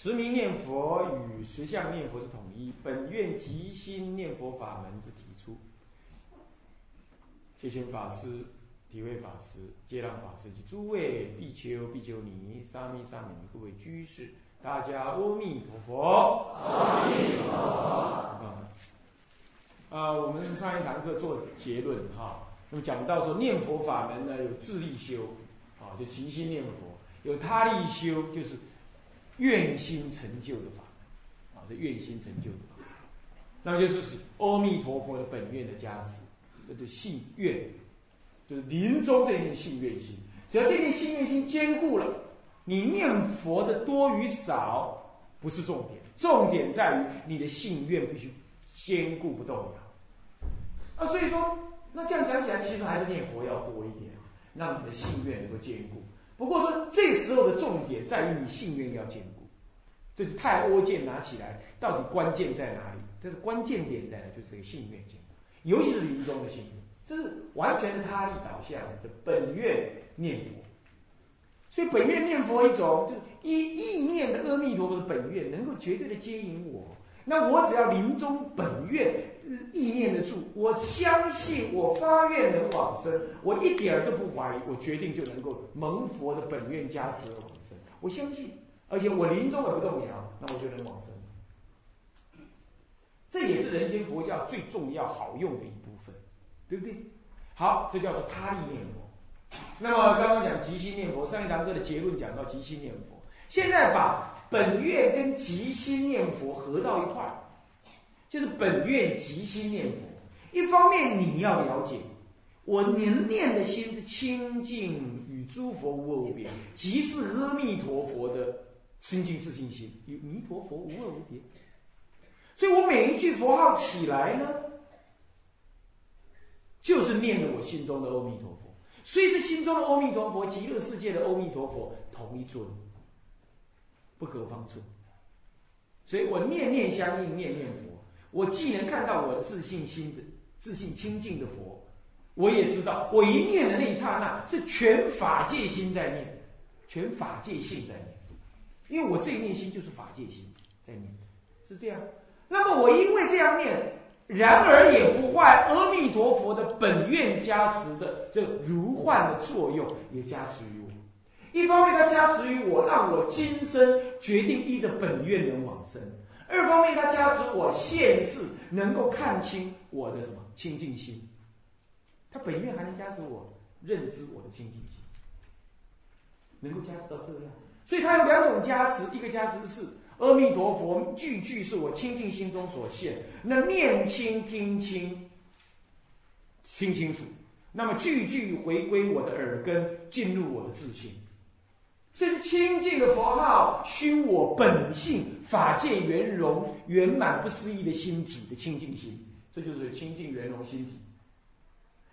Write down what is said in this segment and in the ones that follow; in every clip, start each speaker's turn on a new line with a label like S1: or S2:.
S1: 持名念佛与持相念佛是统一，本愿即心念佛法门之提出。谢贤法师、体会法师、接让法师及诸位比丘、比丘尼、沙弥、沙弥尼各位居士，大家阿弥陀佛。
S2: 阿弥陀佛。
S1: 啊，我们上一堂课做结论哈，那么讲到说念佛法门呢有自力修，啊，就即心念佛；有他力修，就是愿心成就的法，啊，这愿心成就的法，那么就是阿弥陀佛的本愿的加持，这就信愿，就是临终这念信愿心，只要这念信愿心坚固了，你念佛的多与少不是重点，重点在于你的信愿必须坚固不动摇。啊，所以说，那这样讲起来，其实还是念佛要多一点，让你的信愿能够坚固。不过说，这时候的重点在于你信愿要坚固。这是太阿剑拿起来，到底关键在哪里？这个关键点在哪就是这个信愿坚固，尤其是临终的信愿，这是完全他力导向的本愿念佛。所以本愿念佛一种，就是一意念的阿弥陀佛的本愿，能够绝对的接引我。那我只要临终本愿意念得住，我相信我发愿能往生，我一点儿都不怀疑，我决定就能够蒙佛的本愿加持而往生。我相信，而且我临终也不动摇，那我就能往生。这也是人间佛教最重要、好用的一部分，对不对？好，这叫做他力念佛。那么刚刚讲即心念佛，上一堂课的结论讲到即心念佛，现在把本愿跟即心念佛合到一块儿，就是本愿即心念佛。一方面你要了解，我凝念的心是清净与诸佛无二无别，即是阿弥陀佛的清净自信心，与弥陀佛无二无别。所以我每一句佛号起来呢，就是念着我心中的阿弥陀佛。虽是心中的阿弥陀佛，极乐世界的阿弥陀佛同一尊，不可方寸。所以我念念相应，念念佛。我既能看到我的自信心的自信清净的佛，我也知道我一念的那一刹那是全法界心在念，全法界性在念。因为我这一念心就是法界心在念，是这样。那么我因为这样念。然而也不坏阿弥陀佛的本愿加持的这如幻的作用，也加持于我。一方面，它加持于我，让我今生决定依着本愿能往生；二方面，它加持我现世能够看清我的什么清净心。它本愿还能加持我认知我的清净心，能够加持到这样。所以它有两种加持，一个加持是。阿弥陀佛，句句是我清净心中所现。那念清听清，听清楚。那么句句回归我的耳根，进入我的自信。这是清净的佛号，熏我本性法界圆融圆满不思议的心体的清净心。这就是清净圆融心体。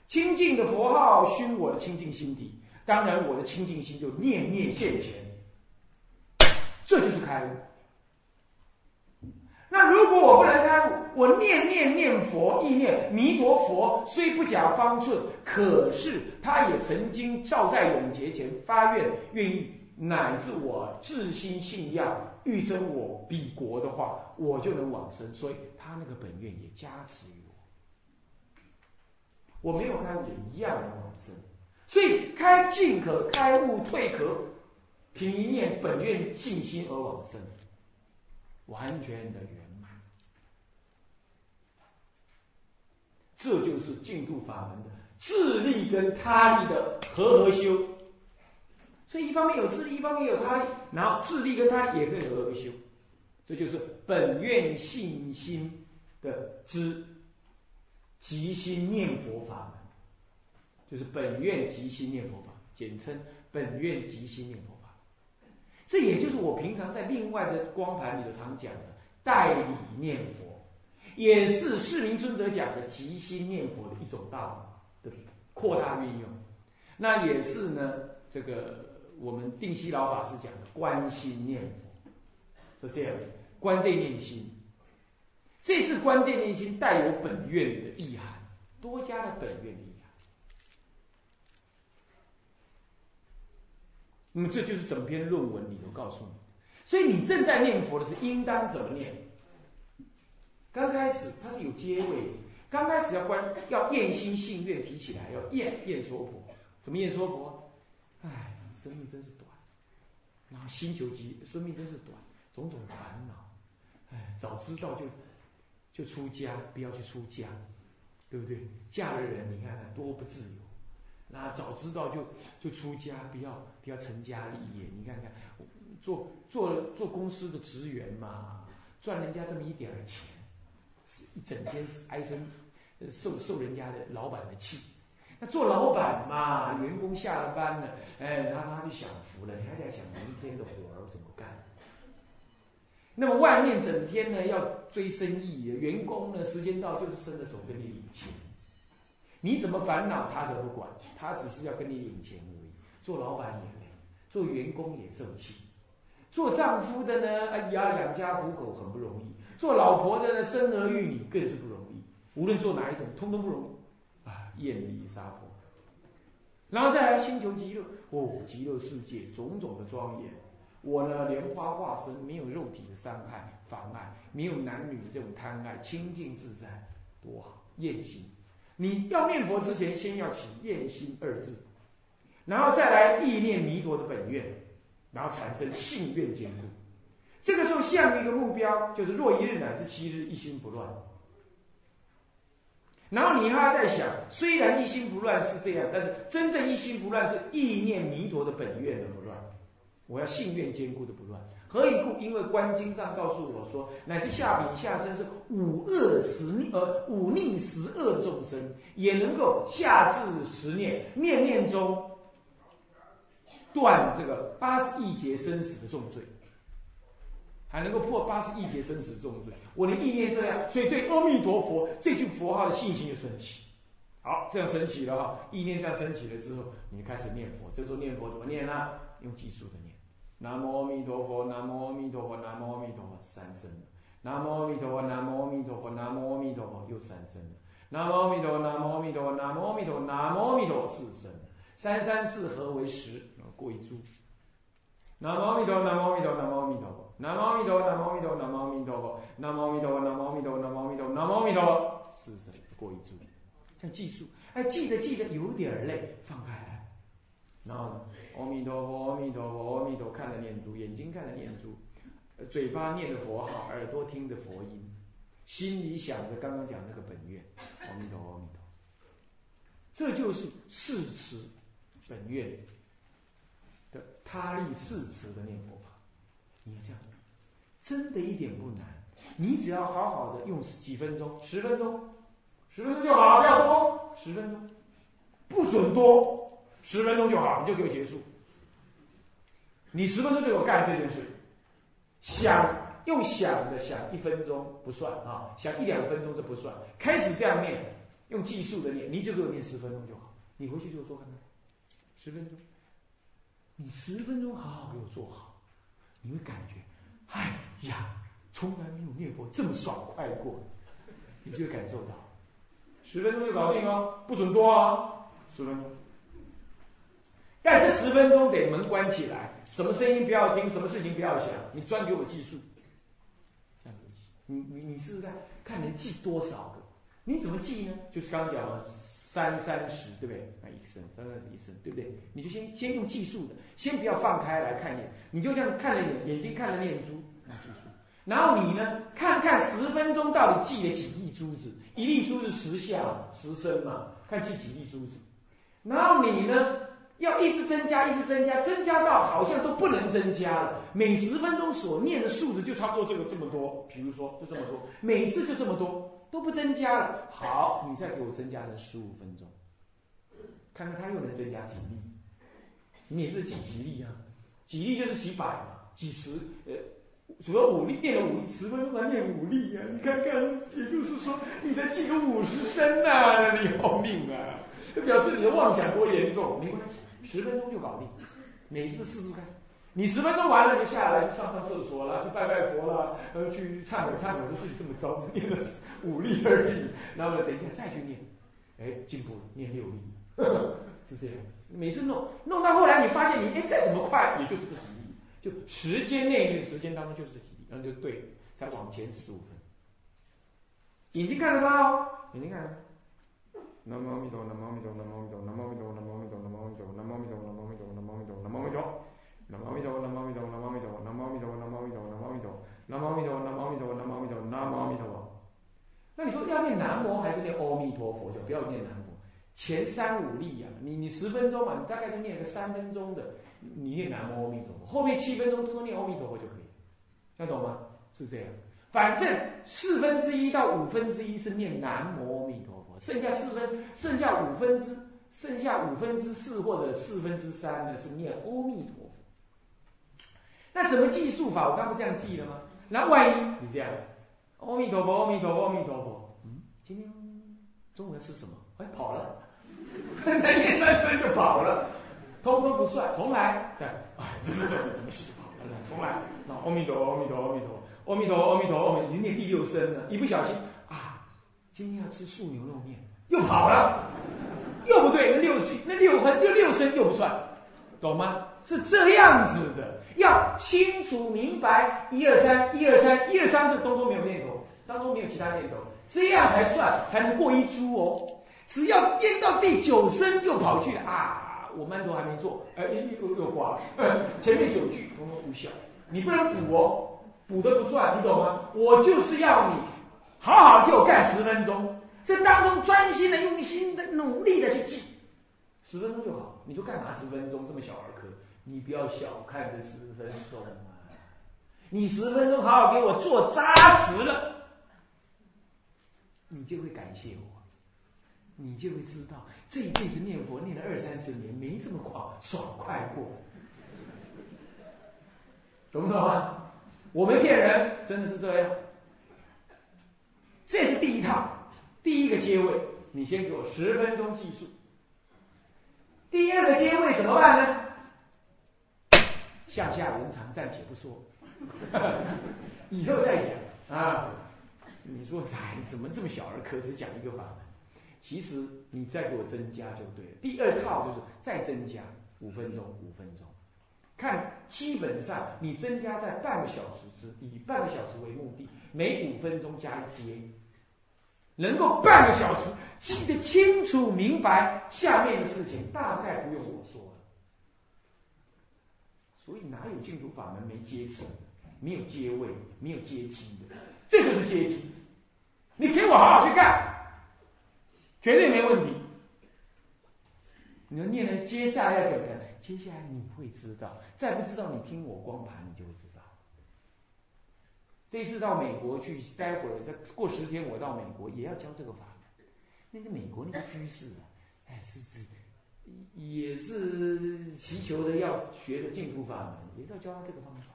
S1: 清净的佛号熏我的清净心体，当然我的清净心就念念现前。这就是开悟。那如果我不能开悟，我念念念佛，意念弥陀佛，虽不假方寸，可是他也曾经照在永劫前发愿，愿意乃至我至心信仰，欲生我彼国的话，我就能往生。所以他那个本愿也加持于我。我没有开悟也一样能往生。所以开进可，开悟退可，凭一念本愿信心而往生，完全的圆满。这就是净土法门的自力跟他力的合合修，所以一方面有自力，一方面有他力，然后自力跟他力也可以合合修，这就是本愿信心的知即心念佛法门，就是本愿即心念佛法，简称本愿即心念佛法。这也就是我平常在另外的光盘里头常讲的代理念佛，也是释明尊者讲的即心念佛的一种道理的扩大运用。那也是呢，这个我们定西老法师讲的观心念佛，是这样的，观这念心。这次观这念心带有本愿的意涵，多加了本愿的意涵。那么这就是整篇论文里头告诉你，所以你正在念佛的时候，应当怎么念？刚开始它是有阶位，刚开始要观要念心信愿提起来，要验验说婆，怎么验说婆？生命真是短，然后心求极，生命真是短，种种烦恼，哎，早知道就就出家，不要去出家，对不对？嫁了人，你看看多不自由。那早知道就就出家，不要不要成家立业。你看看，做做做公司的职员嘛，赚人家这么一点儿钱，是一整天唉声，受受人家的老板的气。那做老板嘛，员工下了班了，哎，他他就享福了，他在想明天的活儿怎么干。那么外面整天呢要追生意，员工呢时间到就是伸着手跟你领钱。你怎么烦恼，他都不管，他只是要跟你领钱而已。做老板也累，做员工也受气，做丈夫的呢，哎呀，养家糊口很不容易；做老婆的呢，生儿育女更是不容易。无论做哪一种，通通不容易啊！艳丽杀婆，然后再来星球极乐，哦，极乐世界种种的庄严。我呢，莲花化身，没有肉体的伤害妨碍，没有男女的这种贪爱，清净自在，多好，艳心。你要念佛之前，先要起愿心二字，然后再来意念弥陀的本愿，然后产生信愿坚固。这个时候，下一个目标就是若一日乃至七日一心不乱。然后你还要在想，虽然一心不乱是这样，但是真正一心不乱是意念弥陀的本愿的不乱。我要信愿坚固的不乱。何以故？因为观经上告诉我说，乃至下品下生是五恶十逆，呃，五逆十恶众生，也能够下至十念，念念中断这个八十亿劫生死的重罪，还能够破八十亿劫生死重罪。我的意念这样，所以对阿弥陀佛这句佛号的信心就升起。好，这样升起了哈，意念这样升起了之后，你就开始念佛。这时候念佛怎么念呢？用计数的念。南无阿弥陀佛，南无阿弥陀佛，南无阿弥陀佛，三声了。南无阿弥陀佛，南无阿弥陀佛，南无阿弥陀佛，又三声了。南无阿弥陀佛，南无阿弥陀佛，南无阿弥陀佛，南无阿弥陀佛，四声。三三四合为十，过一珠。南无阿弥陀佛，南无阿弥陀佛，南无阿弥陀佛，南无阿弥陀佛，南无阿弥陀佛，南无阿弥陀佛，南无阿弥陀佛，南无阿弥陀佛，南无阿弥陀佛，南无阿弥陀佛，四声过一注。像计数，哎，记着记着有点累，放开来，然后呢。阿弥陀佛，阿弥陀佛，阿弥陀，看着念珠，眼睛看着念珠，嘴巴念着佛号，耳朵听着佛音，心里想着刚刚讲那个本愿，阿弥陀佛，阿弥陀，这就是誓词本愿的他力誓词的念佛法。你要这样，真的一点不难，你只要好好的用几分钟，十分钟，十分钟就好，不要多，十分钟，不准多。十分钟就好，你就可以结束。你十分钟就有干这件事，想用想的想一分钟不算啊，想一两分钟这不算。开始这样念，用计数的念，你就给我念十分钟就好。你回去就做看看，十分钟，你十分钟好好给我做好，你会感觉，哎呀，从来没有念佛这么爽快过，你就感受到，十分钟就搞定哦，不准多啊，十分钟。但这十分钟得门关起来，什么声音不要听，什么事情不要想，你专给我计数。这样子记，你你你试试看，看能记多少个？你怎么记呢？就是刚刚讲了三三十，对不对？那一声，三三十一声，对不对？你就先先用计数的，先不要放开来看一眼，你就这样看着眼眼睛看着念珠。然后你呢，看看十分钟到底记了几粒珠子？一粒珠子十下十声嘛，看记几粒珠子。然后你呢？要一直增加，一直增加，增加到好像都不能增加了。每十分钟所念的数字就差不多这个这么多，比如说就这么多，每次就这么多，都不增加了。好，你再给我增加成十五分钟，看看它又能增加几粒。你也是几几粒啊？几粒就是几百嘛，几十呃，什么五力练了五力，十分钟练五力呀？你看看，也就是说，你才记个五十声呐，你要命啊！这表示你的妄想多严重，没关系，十分钟就搞定，每次试试看。你十分钟完了就下来去上上厕所了，去拜拜佛了，呃，去忏悔忏悔，就自己这么着，只念了五力而已。然后呢，等一下再去念，哎，进步了，念六力，是这样。每次弄弄到后来，你发现你哎再怎么快，也就是这几力，就时间内的时间当中就是这几力，那就对，再往前十五分。眼睛看得到哦，眼睛看得到。南无阿弥陀，南无阿弥陀，南无阿弥陀，南无阿弥陀，南无阿弥陀，南无阿弥陀，南无阿弥陀，南无阿弥陀，南无阿弥陀，南无阿弥陀，南无阿弥陀，南无阿弥陀，南无阿弥陀，南无阿弥陀，南无阿弥陀，南无阿弥陀，南无阿弥陀，南无阿弥陀，南无阿弥陀，南无阿弥陀。那你说要念南无还是念阿弥陀佛？就不要念南无。前三五力呀，你你十分钟嘛，你大概就念个三分钟的，你念南无阿弥陀佛，后面七分钟通通念阿弥陀佛就可以，听懂吗？是这样，反正四分之一到五分之一是念南无阿弥陀佛，剩下四分，剩下五分之，剩下五分之四或者四分之三呢是念阿弥陀佛。那怎么计数法？我刚不这样记了吗？那万一你这样，阿弥陀佛，阿弥陀佛，阿弥陀佛，嗯，今天中午要吃什么？哎，跑了。再念三声就跑了，通通不算，重来，再，哎，这这这怎么死跑了？重来，那阿弥陀，阿弥陀，阿弥陀，阿弥陀，阿弥陀，已经念第六声了，一不小心啊，今天要吃素牛肉面，又跑了，又不对，那六句，那六分，又六声又不算，懂吗？是这样子的，要清楚明白，一二三，一二三，一二三是当中没有念头，当中没有其他念头，这样才算，才能过一株哦。只要念到第九声又跑去啊！我曼陀还没做，哎，又又又挂了。前面九句统统无效，你不能补哦，补的不算，你懂吗？我就是要你好好给我干十分钟，这当中专心的、用心的、努力的去记，十分钟就好。你说干嘛十分钟这么小儿科？你不要小看这十分钟啊！你十分钟好好给我做扎实了，你就会感谢我。你就会知道，这一辈子念佛念了二三十年，没这么快爽快过，懂不懂啊？我没骗人，真的是这样。这是第一套，第一个阶位，你先给我十分钟计数。第二个阶位怎么办呢？向下文长暂且不说，以后再讲啊。你说，哎，怎么这么小儿科，只讲一个法门？其实你再给我增加就对了。第二套就是再增加五分钟，五分钟，看基本上你增加在半个小时之，以半个小时为目的，每五分钟加一节，能够半个小时记得清楚明白下面的事情，大概不用我说了。所以哪有净土法门没阶层、没有阶位、没有阶梯的？这就是阶梯。你给我好好去干。绝对没问题。你说念了，接下来要怎么样？接下来你会知道，再不知道你听我光盘，你就会知道。这次到美国去，待会儿再过十天，我到美国也要教这个法门。那个美国那个居士啊，哎，是指也是祈求的要学的净土法门，也是要教他这个方法。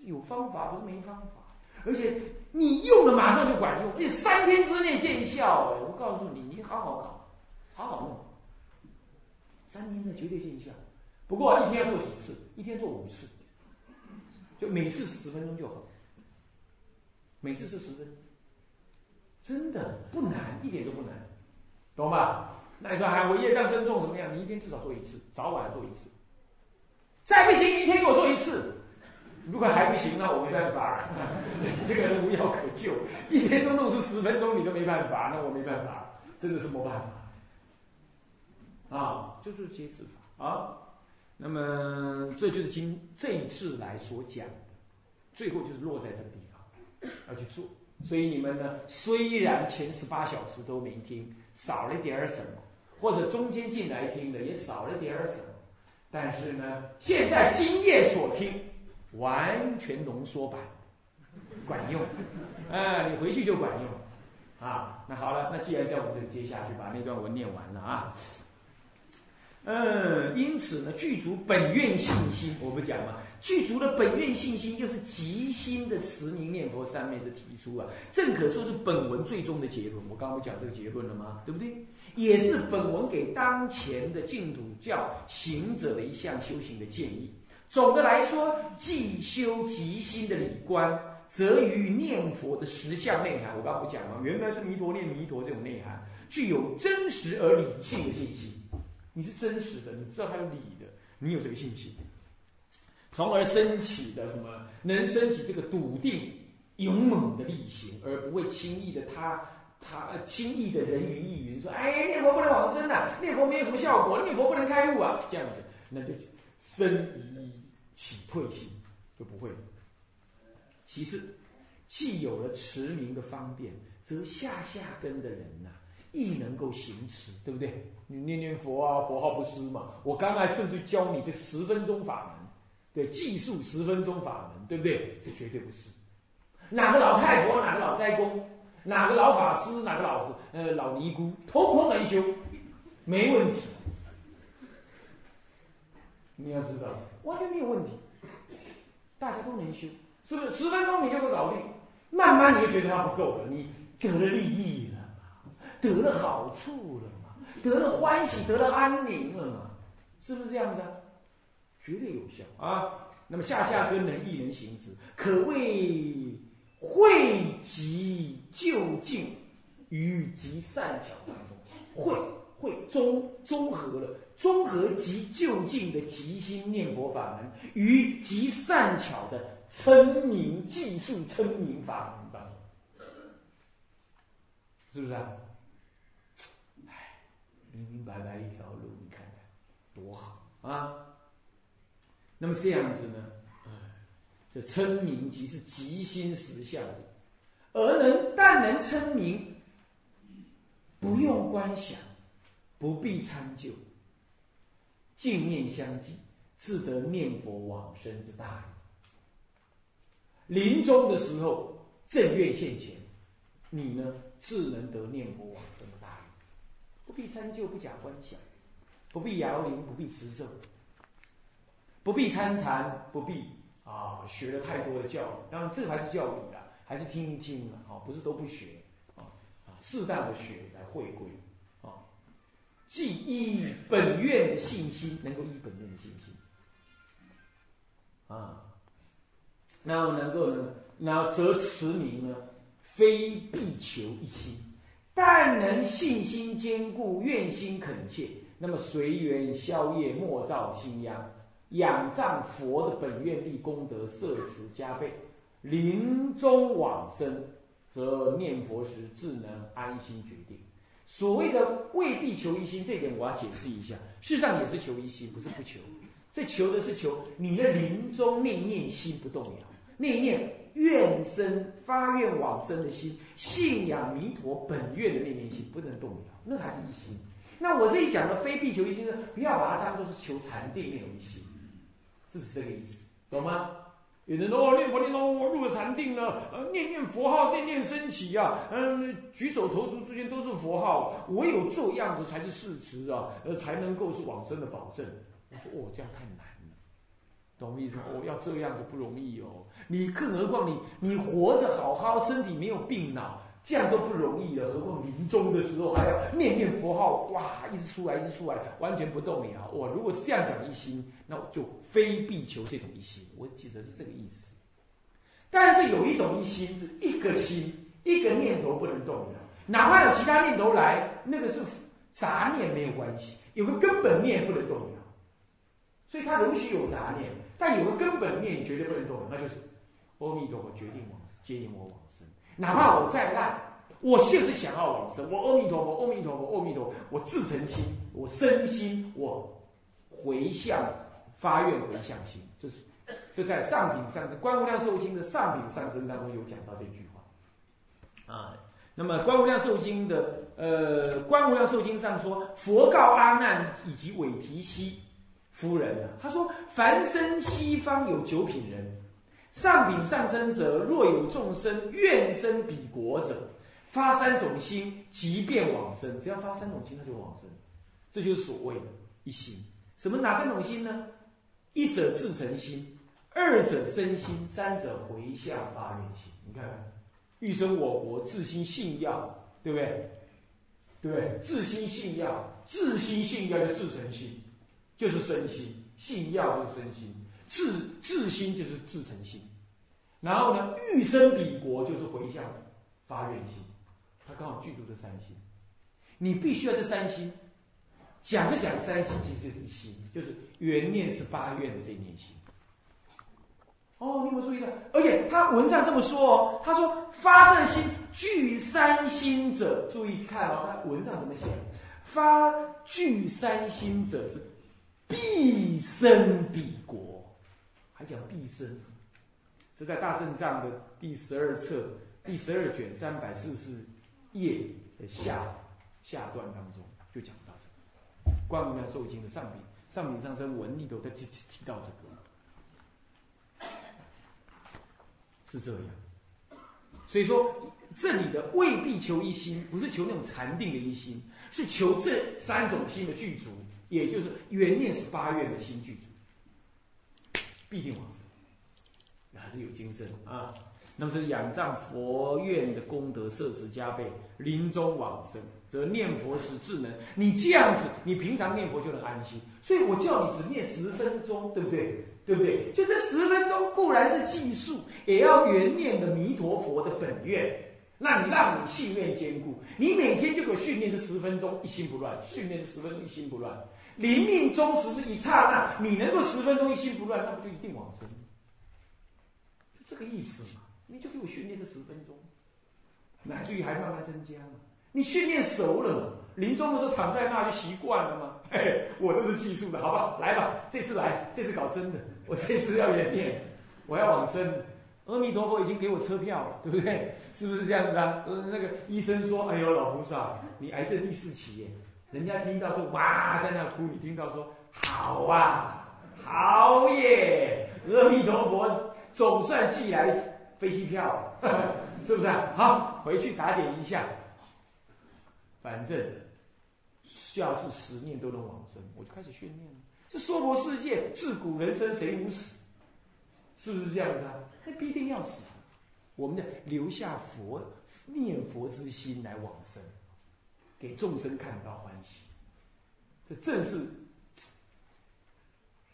S1: 有方法不是没方法。而且你用了马上就管用，你三天之内见效。我告诉你，你好好搞，好好弄，三天内绝对见效。不过一天做几次？一天做五次，就每次十分钟就好。每次是十分钟，真的不难，一点都不难，懂吧？那你说还我业障深重怎么样？你一天至少做一次，早晚做一次。再不行，你一天给我做一次。如果还不行，那我没办法。这个人无药可救，一天都弄出十分钟，你都没办法，那我没办法，真的是没办法。啊，这就是接次法啊。那么这就是今这一次来所讲的，最后就是落在这个地方要去做。所以你们呢，虽然前十八小时都没听，少了点儿什么，或者中间进来听的也少了点儿什么，但是呢，现在今夜所听。完全浓缩版，管用，哎，你回去就管用，啊，那好了，那既然这样，我们就接下去把那段文念完了啊。嗯，因此呢，具足本愿信心，我不讲嘛，具足了本愿信心，就是极心的持名念佛三昧的提出啊，正可说是本文最终的结论。我刚刚讲这个结论了吗？对不对？也是本文给当前的净土教行者的一项修行的建议。总的来说，既修即心的理观，则于念佛的实相内涵，我刚不讲吗？原来是弥陀念弥陀这种内涵，具有真实而理性的信心。你是真实的，你知道它有理的，你有这个信心，从而升起的什么，能升起这个笃定、勇猛的力行，而不会轻易的他他轻易的人云亦云，说哎念佛不能往生呐，念佛没有什么效果，念佛不能开悟啊，这样子，那就生疑起退心，就不会了。其次，既有了持名的方便，则下下根的人呐。亦能够行持，对不对？你念念佛啊，佛号不失嘛。我刚才甚至教你这十分钟法门，对，计数十分钟法门，对不对？这绝对不是。哪个老太婆，哪个老斋公，哪个老法师，哪个老呃老尼姑，通通能修，没问题。你要知道，完全没有问题，大家都能修，是不是？十分钟你就能搞定，慢慢你就觉得它不够了，你得了利益了嘛。得了好处了嘛？得了欢喜，得了安宁了嘛？是不是这样子啊？绝对有效啊！那么下下根能一人行之，可谓汇集就近于极善巧当中，汇汇综综合了综合极就近的极心念佛法门与极善巧的称名技术称名法门当中，是不是啊？哎明明白白一条路，你看看多好啊！那么这样子呢，这称名即是极心实相的，而能但能称名，不用观想，不必参究，净念相继，自得念佛往生之大理。临终的时候，正月现前，你呢自能得念佛往生的大利。不必参就，不假观想；不必摇铃，不必持咒；不必参禅，不必啊学了太多的教育。当然，这还是教育啦，还是听一听的，好，不是都不学啊啊，适当的学来会归。既依本愿的信心，能够依本愿的信心啊，然后能够呢，然后则持名呢，非必求一心。但能信心坚固，愿心恳切，那么随缘消业，莫造心殃，仰仗佛的本愿力功德，摄持加倍，临终往生，则念佛时自能安心决定。所谓的未必求一心，这点我要解释一下。事实上也是求一心，不是不求。这求的是求你的临终念念心不动摇，念念。愿生发愿往生的心，信仰弥陀本愿的念念心不能动摇，那还是一心。那我这里讲的非必求一心呢，不要把它当做是求禅定那种一心，是这个意思，懂吗？有人说哦，念佛念到我入了禅定了，呃，念念佛号，念念升起呀，嗯，举手投足之间都是佛号，唯有这样子才是事实啊，呃，才能够是往生的保证。我说哦，这样太难了，懂我意思吗？哦，要这样子不容易哦。你更何况你你活着好好，身体没有病恼，这样都不容易了。何况临终的时候还要念念佛号，哇，一直出来，一直出来，完全不动摇。哇，如果是这样讲一心，那我就非必求这种一心。我记得是这个意思。但是有一种一心是一个心，一个念头不能动摇，哪怕有其他念头来，那个是杂念没有关系，有个根本念不能动摇，所以它容许有杂念，但有个根本念绝对不能动摇，那就是。阿弥陀佛，决定往接引我往，哪怕我再烂，我就是想要往生。我阿弥陀佛，阿弥陀佛，阿弥陀佛，我自诚心，我身心，我回向发愿回向心，这是这在上品上生观无量寿经的上品上生当中有讲到这句话啊。那么观无量寿经的呃观无量寿经上说，佛告阿难以及韦提希夫人呢，他说：凡生西方有九品人。上品上生者，若有众生愿生彼国者，发三种心，即便往生。只要发三种心，他就往生。这就是所谓的一心。什么哪三种心呢？一者自成心，二者生心，三者回向发愿心。你看看，欲生我国，自心信要，对不对？对不对？自心信要，自心信要就自成心，就是生心；信要就是生心，自自心就是自成心。然后呢，欲生彼国就是回向发愿心，他刚好具足这三心。你必须要这三心，讲是讲三心，其实就是一心，就是原念是八愿的这一念心。哦，你有没有注意到？而且他文上这么说哦，他说发这心具三心者，注意看哦，他文上怎么写？发具三心者是必生彼国，还讲毕生。这在大正藏的第十二册第十二卷三百四十页的下下段当中就讲到这个《观无量寿经》的上品上品上身文里头，他提提到这个。是这样，所以说这里的未必求一心，不是求那种禅定的一心，是求这三种心的具足，也就是原念是八愿的心具足，必定往生，还是有精真啊。那么是仰仗佛愿的功德摄持加倍，临终往生，则念佛时智能。你这样子，你平常念佛就能安心。所以我叫你只念十分钟，对不对？对不对？就这十分钟固然是计数，也要圆念的弥陀佛的本愿。那你让你信愿坚固，你每天就可训练这十分钟一心不乱，训练这十分钟一心不乱。临命终时是一刹那，你能够十分钟一心不乱，那不就一定往生？就这个意思嘛。你就给我训练这十分钟，乃至于还慢慢增加嘛。你训练熟了，临终的时候躺在那就习惯了嘛。嘿，我都是技术的，好吧？来吧，这次来，这次搞真的，我这次要演练，我要往生。阿弥陀佛已经给我车票了，对不对？是不是这样子啊？呃，那个医生说：“哎呦，老菩萨，你癌症第四期耶。”人家听到说哇，在那哭，你听到说好啊，好耶！阿弥陀佛总算寄来。飞机票，是不是？啊好，回去打点一下。反正，下是十念都能往生，我就开始训练了。这娑婆世界，自古人生谁无死？是不是这样子啊？那必定要死。我们要留下佛念佛之心来往生，给众生看到欢喜。这正是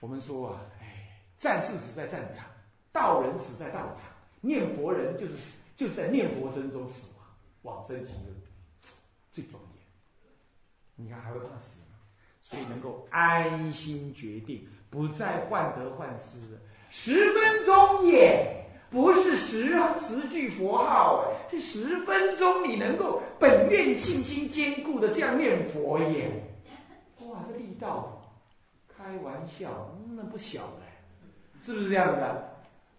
S1: 我们说啊，哎，战士死在战场，道人死在道场。念佛人就是就是在念佛声中死亡，往生极乐，最庄严。你看还会怕死吗？所以能够安心决定，不再患得患失。十分钟也不是十十句佛号，是十分钟你能够本愿信心坚固的这样念佛耶。哇，这力道，开玩笑，那不小嘞，是不是这样子啊？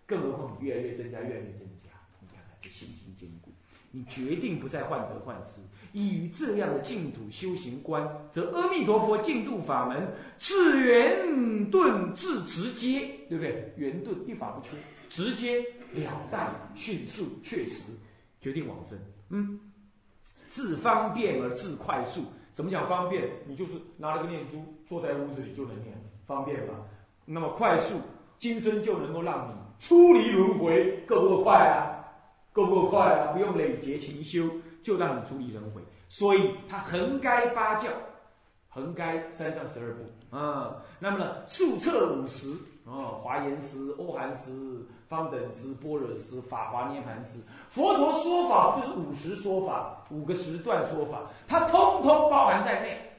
S1: 更何况你越来越增加，越来越增加，你看看这信心坚固，你决定不再患得患失。以于这样的净土修行观，则阿弥陀佛净土法门自圆顿至直接，对不对？圆顿一法不缺，直接了当、迅速、确实，决定往生。嗯，自方便而自快速。怎么讲方便？你就是拿了个念珠，坐在屋子里就能念，方便吧？那么快速，今生就能够让你。出离轮回够不够快啊？够不够快啊？不用累劫勤修，就让你出离轮回。所以它横该八教，横该三藏十二部啊。那么呢，数册五十啊，华严师、欧含师、方等师、般若师、法华涅盘师，佛陀说法就是五十说法，五个时段说法，它通通包含在内。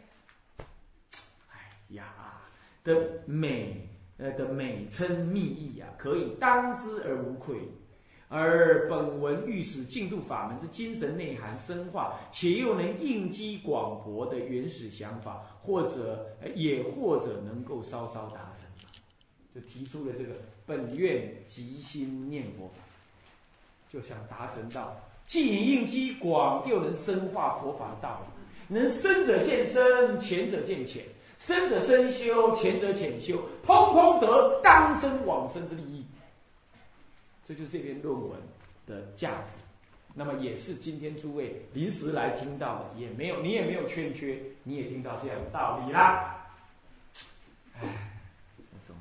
S1: 哎呀，的美。呃的美称密意啊，可以当之而无愧。而本文欲使净土法门之精神内涵深化，且又能应机广博的原始想法，或者也或者能够稍稍达成，就提出了这个本愿即心念佛法，就想达成到既能应机广，又能深化佛法道理，能深者见深，浅者见浅。深者深修，浅者浅修，通通得当生往生之利益。这就是这篇论文的价值。那么也是今天诸位临时来听到的，也没有你也没有欠缺，你也听到这样的道理啦。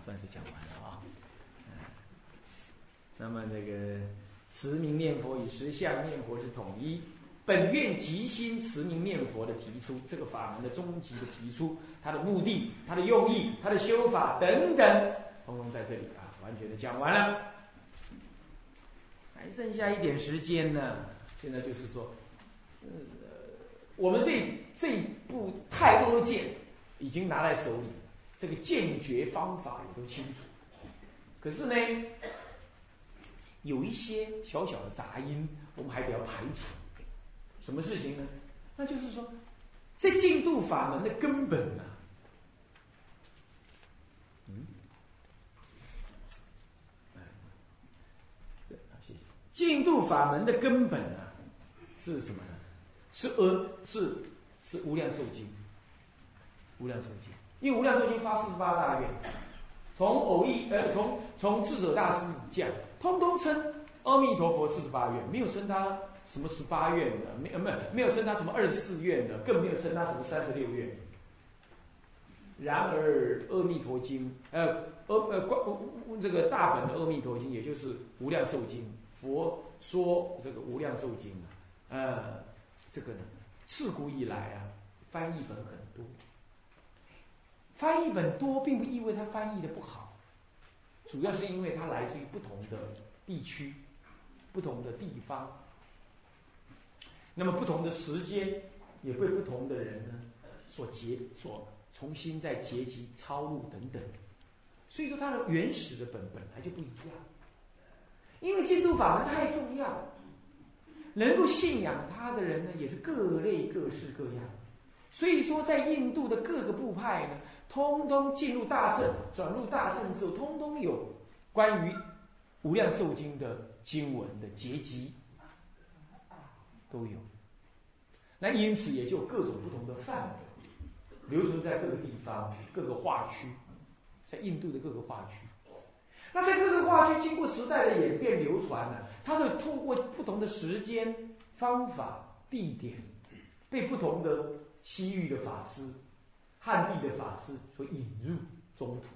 S1: 算是讲完了啊。那么那个持名念佛与实相念佛是统一。本愿即心持名念佛的提出，这个法门的终极的提出，它的目的、它的用意、它的修法等等，通通在这里啊，完全的讲完了。还剩下一点时间呢，现在就是说，呃，我们这这部《太多剑》已经拿在手里，这个剑诀方法也都清楚，可是呢，有一些小小的杂音，我们还得要排除。什么事情呢？那就是说，这净度法门的根本啊，嗯，哎，谢谢。净度法门的根本啊，是什么呢？是呃，是是无量寿经。无量寿经，因为无量寿经发四十八大愿，从偶一呃，从从智者大师以降，通通称阿弥陀佛四十八愿，没有称他。什么十八愿的，没呃没有没有称他什么二十四愿的，更没有称他什么三十六愿。然而《阿弥陀经》呃阿呃观这个大本的《阿弥陀经》，也就是《无量寿经》，佛说这个《无量寿经》啊，呃，这个呢，自古以来啊，翻译本很多。翻译本多，并不意味它翻译的不好，主要是因为它来自于不同的地区、不同的地方。那么不同的时间，也被不同的人呢所结、所重新再结集、抄录等等。所以说，它的原始的本本来就不一样。因为净土法门太重要，能够信仰它的人呢，也是各类各式各样。所以说，在印度的各个部派呢，通通进入大乘、转入大乘之后，通通有关于无量寿经的经文的结集。都有，那因此也就各种不同的范围留存在各个地方、各个化区，在印度的各个化区。那在各个化区经过时代的演变流传呢，它会通过不同的时间、方法、地点，被不同的西域的法师、汉地的法师所引入中土。